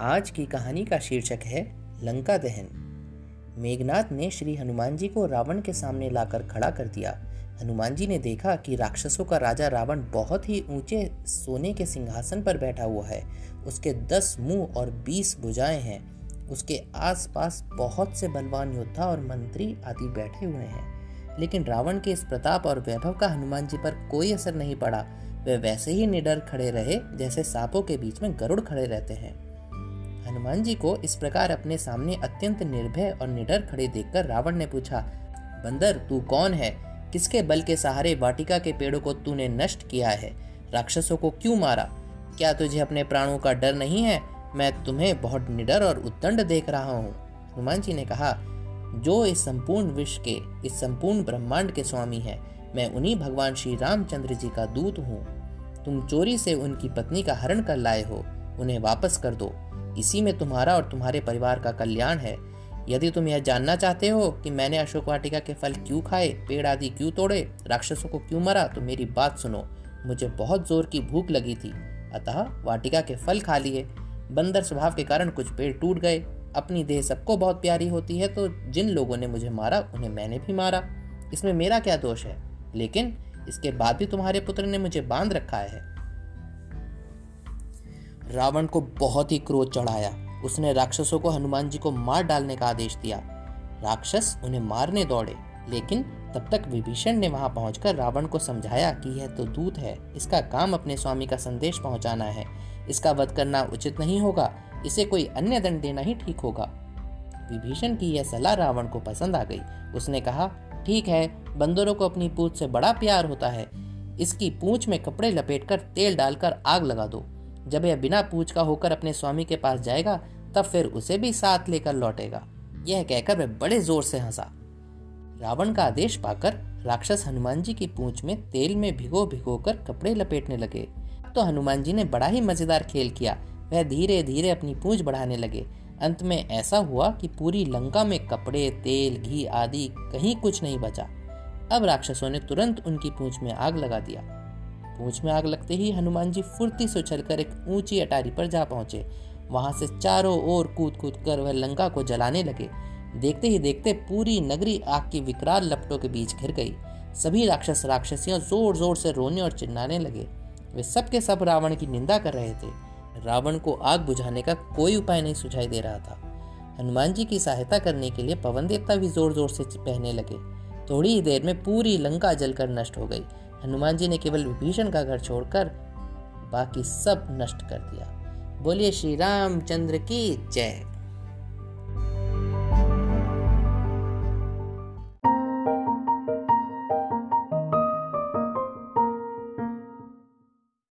आज की कहानी का शीर्षक है, लंका दहन। मेघनाथ ने श्री हनुमान जी को रावण के सामने लाकर खड़ा कर दिया। हनुमान जी ने देखा कि राक्षसों का राजा रावण बहुत ही ऊँचे सोने के सिंहासन पर बैठा हुआ है। उसके दस मुँह और बीस भुजाएँ हैं। उसके आसपास बहुत से बलवान योद्धा और मंत्री आदि बैठे हुए हैं। लेकिन रावण के इस प्रताप और वैभव का हनुमान जी पर कोई असर नहीं पड़ा। वे वैसे ही निडर खड़े रहे जैसे सांपों के बीच में गरुड़ खड़े रहते हैं। हनुमान जी को इस प्रकार अपने सामने अत्यंत निर्भय और निडर खड़े देखकर रावण ने पूछा, बंदर, तू कौन है? किसके बल के सहारे वाटिका के पेड़ों को तूने नष्ट किया है? राक्षसों को क्यों मारा? क्या तुझे अपने प्राणों का डर नहीं है? मैं तुम्हें बहुत निडर और उत्तंड देख रहा हूँ। हनुमान जी ने कहा, जो इस संपूर्ण विश्व के, इस संपूर्ण ब्रह्मांड के स्वामी हैं, मैं उन्हीं भगवान श्री रामचंद्र जी का दूत हूँ। तुम चोरी से उनकी पत्नी का हरण कर लाए हो, उन्हें वापस कर दो। इसी में तुम्हारा और तुम्हारे परिवार का कल्याण है। यदि तुम यह जानना चाहते हो कि मैंने अशोक वाटिका के फल क्यों खाए, पेड़ आदि क्यों तोड़े, राक्षसों को क्यों मरा तो मेरी बात सुनो। मुझे बहुत ज़ोर की भूख लगी थी। अतः वाटिका के फल खा लिए। बंदर स्वभाव के कारण कुछ पेड़ टूट गए। अपनी देह सबको बहुत प्यारी होती है तो जिन लोगों ने मुझे मारा, उन्हें मैंने भी मारा। इसमें मेरा क्या दोष है? लेकिन इसके बाद भी तुम्हारे पुत्र ने मुझे बाँध रखा है। रावण को बहुत ही क्रोध चढ़ाया। उसने राक्षसों को हनुमान जी को मार डालने का आदेश दिया। राक्षस उन्हें मारने दौड़े, लेकिन तब तक विभीषण ने वहाँ पहुंचकर रावण को समझाया कि यह तो दूत है। इसका काम अपने स्वामी का संदेश पहुंचाना है। इसका वध करना उचित नहीं होगा। इसे कोई अन्य दंड देना ही ठीक होगा। विभीषण की यह सलाह रावण को पसंद आ गई। उसने कहा, ठीक है, बंदरों को अपनी पूछ से बड़ा प्यार होता है। इसकी पूछ में कपड़े लपेटकर तेल डालकर आग लगा दो। जब यह बिना पूछ का होकर अपने स्वामी के पास जाएगा, तब फिर उसे भी साथ लेकर लौटेगा। यह कहकर वह बड़े ज़ोर से हंसा। रावण का आदेश पाकर राक्षस हनुमान जी की पूंछ में तेल में भिगो भिगो कर कपड़े लपेटने लगे। तो हनुमान जी ने बड़ा ही मज़ेदार खेल किया। वह धीरे धीरे अपनी पूंछ बढ़ाने लगे। अंत में ऐसा हुआ कि पूरी लंका में कपड़े, तेल, घी आदि कहीं कुछ नहीं बचा। अब राक्षसों ने तुरंत उनकी पूंछ में आग लगा दिया। पूछ में आग लगते ही हनुमान जी फुर्ती से उछलकर एक ऊँची अटारी पर जा पहुँचे। वहाँ से चारों ओर कूद कूद कर वह लंका को जलाने लगे। देखते ही देखते पूरी नगरी आग की विकराल लपटों के बीच घिर गई। सभी राक्षस राक्षसियाँ ज़ोर ज़ोर से रोने और चिल्लाने लगे। वे सब सब रावण की निंदा कर रहे थे। रावण को आग बुझाने का कोई उपाय नहीं सुझाई दे रहा था। हनुमान जी की सहायता करने के लिए पवन देवता भी ज़ोर ज़ोर से बहने लगे। थोड़ी ही देर में पूरी लंका जलकर नष्ट हो गई। हनुमान जी ने केवल विभीषण का घर छोड़कर बाकी सब नष्ट कर दिया। बोलिए श्री रामचंद्र की जय।